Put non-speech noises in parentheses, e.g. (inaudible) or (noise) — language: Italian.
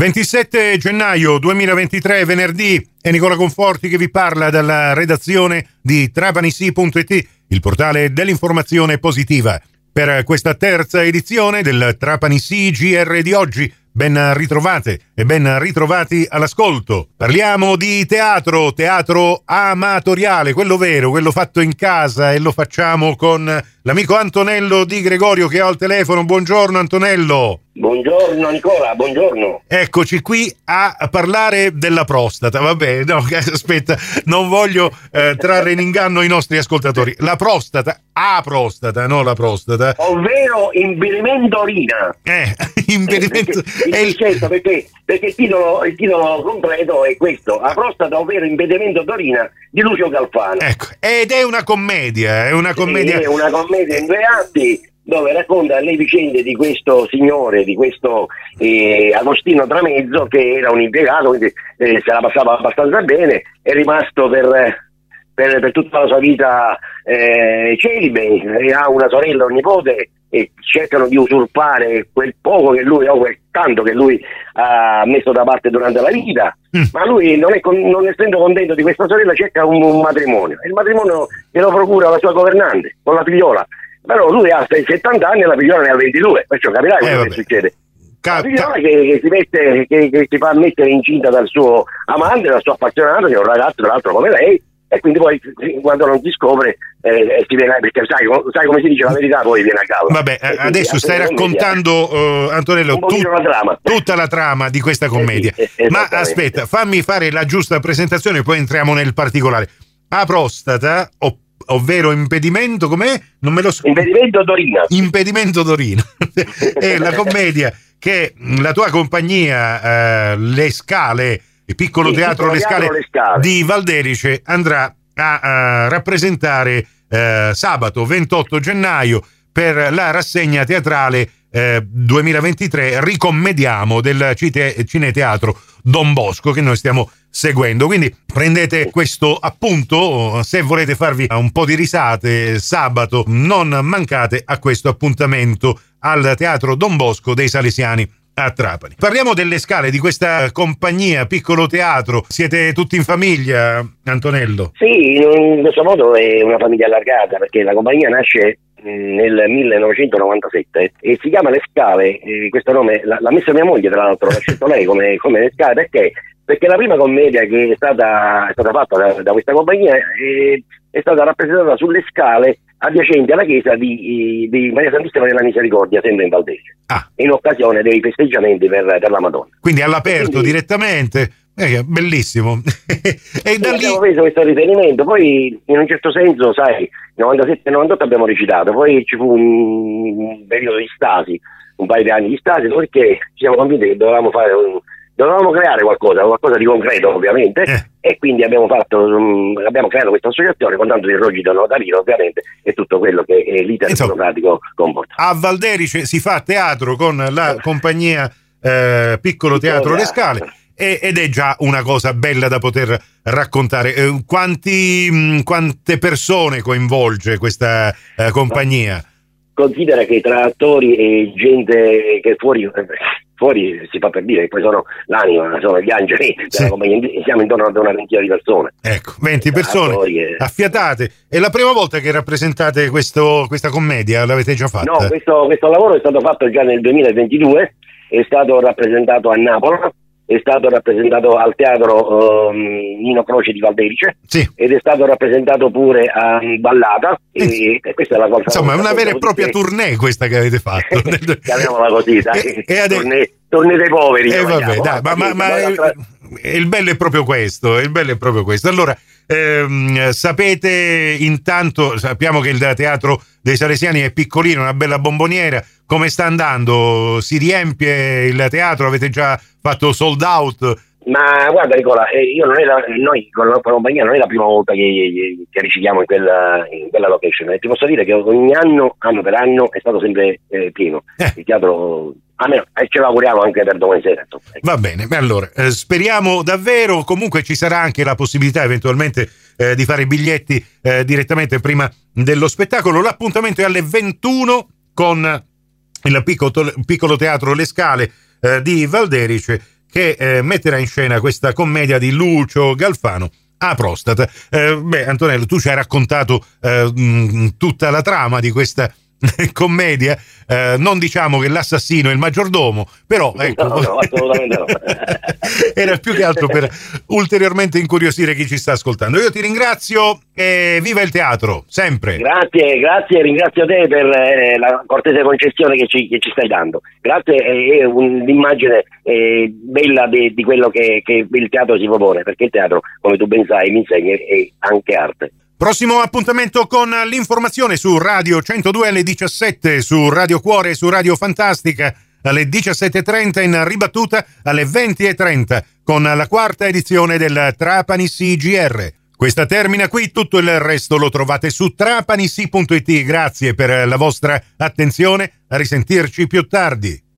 27 gennaio 2023, venerdì, è Nicola Conforti che vi parla dalla redazione di trapanisi.it, il portale dell'informazione positiva. Per questa terza edizione del Trapani GR di oggi Ben ritrovate e ben ritrovati all'ascolto. Parliamo di teatro, teatro amatoriale, quello vero, quello fatto in casa e lo facciamo con l'amico Antonello Di Gregorio che ho al telefono. Buongiorno Antonello. Buongiorno Nicola, buongiorno. Eccoci qui a parlare della prostata. Vabbè, no, (laughs) aspetta, non voglio eh, trarre in inganno i nostri ascoltatori. La prostata, a prostata, no la prostata. Ovvero impedimento urina. Eh, (laughs) impedimento... Eh, il... certo, perché, perché il, titolo, il, titolo, completo è questo, La prostata ovvero impedimento d'orina di Lucio Galfano. Ecco, ed è una commedia, è una commedia... Sì, è una commedia in due atti dove racconta le vicende di questo signore, di questo eh, Agostino Tramezzo, che era un impiegato, quindi eh, se la passava abbastanza bene, è rimasto per, per, per tutta la sua vita eh, celibe, ha una sorella, un nipote, e cercano di usurpare quel poco che lui o quel tanto che lui ha messo da parte durante la vita, mm. ma lui non, è, non, essendo contento di questa sorella cerca un, un matrimonio. E il matrimonio glielo procura la sua governante con la figliola, però lui ha 70 anni e la figliola ne ha 22, perciò capirai eh, quello che succede. Figliola che, che, si mette, che, che si fa mettere incinta dal suo amante, dal suo appassionato, che è un ragazzo tra l'altro come lei, e quindi poi quando non si scopre eh, si viene, perché sai, sai, come si dice la verità poi viene a capo vabbè adesso stai raccontando uh, Antonello tu, la tutta la trama di questa commedia. eh sì, ma aspetta fammi fare la giusta presentazione poi entriamo nel particolare. A prostata ov- ovvero impedimento com'è? non me lo so. Impedimento d'orina impedimento d'orina (laughs) è la commedia che la tua compagnia eh, Le Scale il piccolo sì, teatro, Le Scale, Le Scale, di Valderice andrà a, a rappresentare eh, sabato 28 gennaio per la rassegna teatrale eh, 2023 Ricommediamo del Cite, Cineteatro Don Bosco che noi stiamo seguendo. Quindi prendete questo appunto se volete farvi un po' di risate sabato, non mancate a questo appuntamento al Teatro Don Bosco dei Salesiani a Trapani. Parliamo delle scale di questa compagnia, piccolo teatro. Siete tutti in famiglia, Antonello? Sì, in questo modo è una famiglia allargata perché la compagnia nasce nel 1997 e si chiama Le Scale, questo nome l'ha, l'ha messo mia moglie tra l'altro, l'ha scelto lei come, come Le Scale perché perché la prima commedia che è stata, è stata fatta da, da, questa compagnia è, è, stata rappresentata sulle scale adiacenti alla chiesa di, di Maria Santissima della Misericordia, sempre in Valdese, ah. in occasione dei festeggiamenti per, per la Madonna. Quindi all'aperto Quindi, direttamente, eh, bellissimo. (laughs) e da lì... Abbiamo preso questo riferimento, poi in un certo senso, sai, 97-98 abbiamo recitato, poi ci fu un, un periodo di stasi, un paio di anni di stasi, perché ci siamo convinti che dovevamo fare un dovevamo creare qualcosa, qualcosa di concreto ovviamente, eh. e quindi abbiamo, fatto, um, abbiamo creato questa associazione con tanto di Rogito Notarino ovviamente e tutto quello che è l'iter democratico comporta. A Valderice si fa teatro con la compagnia eh, Piccolo Teatro Le Scale ed è già una cosa bella da poter raccontare. Eh, quanti, mh, quante persone coinvolge questa eh, compagnia? Considera che tra attori e gente che fuori eh, fuori si fa per dire che poi sono l'anima, sono gli angeli sì. siamo intorno ad una ventina di persone. Ecco, 20 persone e... affiatate. È la prima volta che rappresentate questo, questa commedia? L'avete già fatta? No, questo, questo lavoro è stato fatto già nel 2022, è stato rappresentato a Napoli è stato rappresentato al teatro um, Nino Croce di Valderice sì. ed è stato rappresentato pure a Ballata e, e questa è la cosa insomma è una vera e propria che... tournée questa che avete fatto. (laughs) Chiamiamola così dai. E, e ade... tournée, tournée dei poveri eh, vabbè, dai, ma, ma, ma il bello è proprio questo il bello è proprio questo. Allora ehm, sapete intanto sappiamo che il teatro dei Salesiani è piccolino una bella bomboniera come sta andando? Si riempie il teatro? Avete già fatto sold out? Ma guarda Nicola, eh, io non è la, noi con la nostra compagnia non è la prima volta che, che recitiamo in quella, in quella, location e ti posso dire che ogni anno, anno per anno, è stato sempre eh, pieno. Eh. Il teatro, almeno e ce l'auguriamo anche per domani sera. Va bene, allora eh, speriamo davvero, comunque ci sarà anche la possibilità eventualmente eh, di fare i biglietti eh, direttamente prima dello spettacolo. L'appuntamento è alle 21 con il piccolo, piccolo teatro Le Scale eh, di Valderice che eh, metterà in scena questa commedia di Lucio Galfano a prostata. Eh, beh, Antonello, tu ci hai raccontato eh, mh, tutta la trama di questa (laughs) commedia, eh, non diciamo che l'assassino è il maggiordomo, però ecco, no, no, no. (laughs) era più che altro per ulteriormente incuriosire chi ci sta ascoltando. Io ti ringrazio e viva il teatro, sempre. Grazie, grazie, ringrazio te per eh, la cortese concessione che ci, che ci, stai dando. Grazie, è un'immagine eh, bella di, di quello che, che il teatro si propone, perché il teatro, come tu ben sai, mi insegna, è anche arte. Prossimo appuntamento con l'informazione su Radio 102 alle 17, su Radio Cuore e su Radio Fantastica alle 17.30 in ribattuta alle 20.30 con la quarta edizione del Trapani CGR. Questa termina qui, tutto il resto lo trovate su trapanissi.it. Grazie per la vostra attenzione, a risentirci più tardi.